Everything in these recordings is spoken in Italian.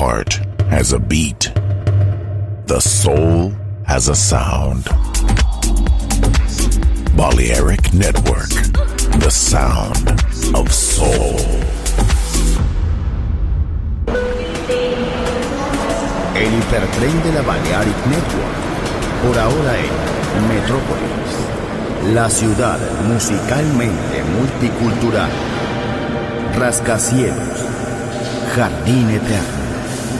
heart has a beat. The soul has a sound. Balearic Network, the sound of soul. El hipertren de la Balearic Network, por ahora en Metrópolis, la ciudad musicalmente multicultural. Rascacielos, jardín eterno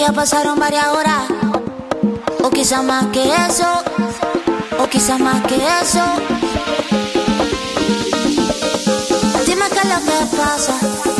ya pasaron varias horas, o quizás más que eso, o quizás más que eso. Dime qué es lo que pasa.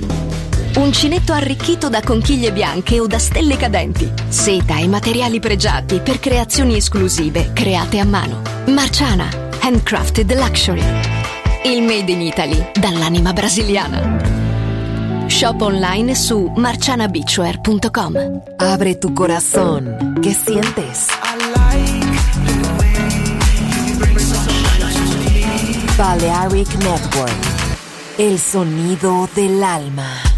Uncinetto arricchito da conchiglie bianche o da stelle cadenti. Seta e materiali pregiati per creazioni esclusive create a mano. Marciana, handcrafted luxury. Il made in Italy dall'anima brasiliana. Shop online su marcianabeachwear.com. Abre tu corazón. ¿Qué sientes? Balearic Network. El sonido del alma.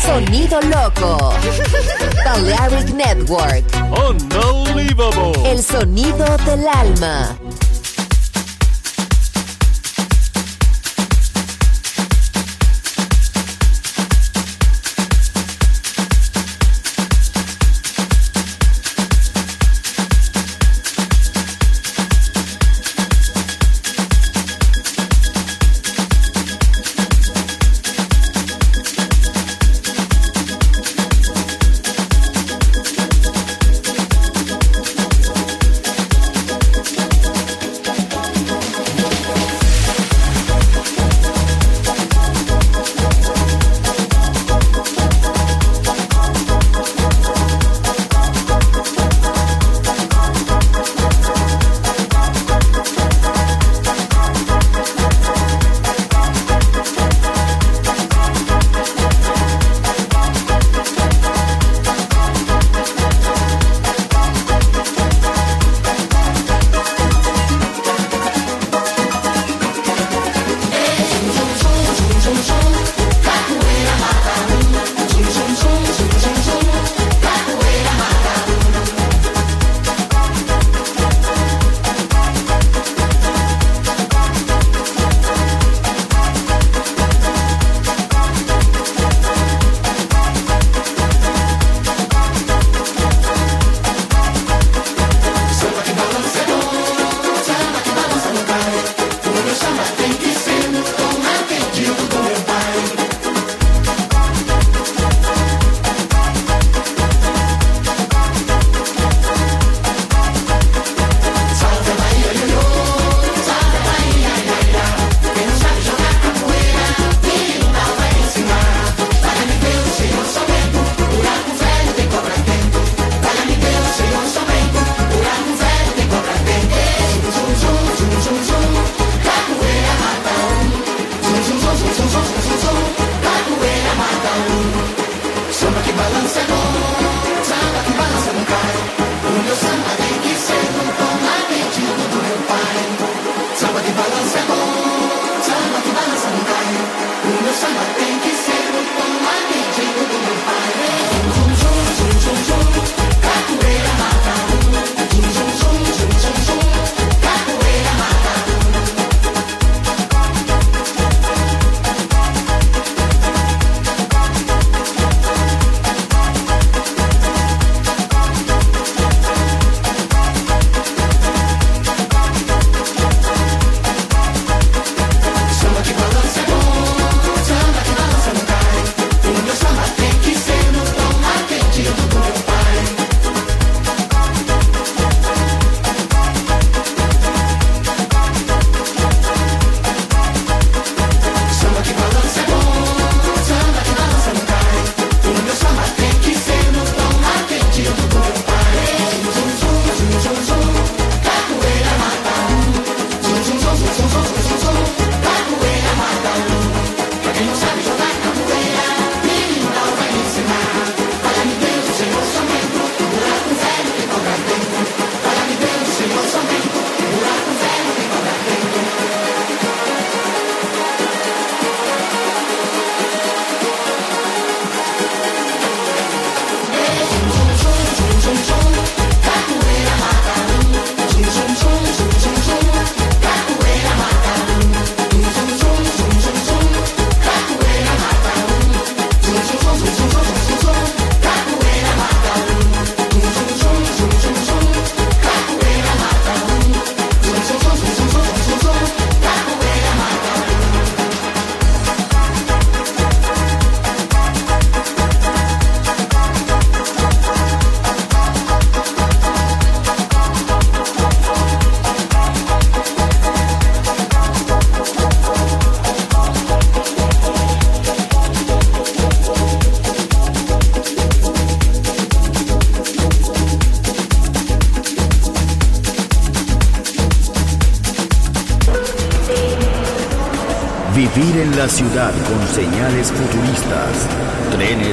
Sonido loco. Balearic Network. Unbelievable. El sonido del alma.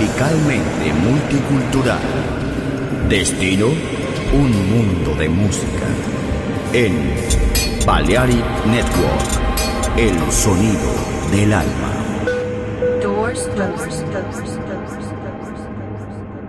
musical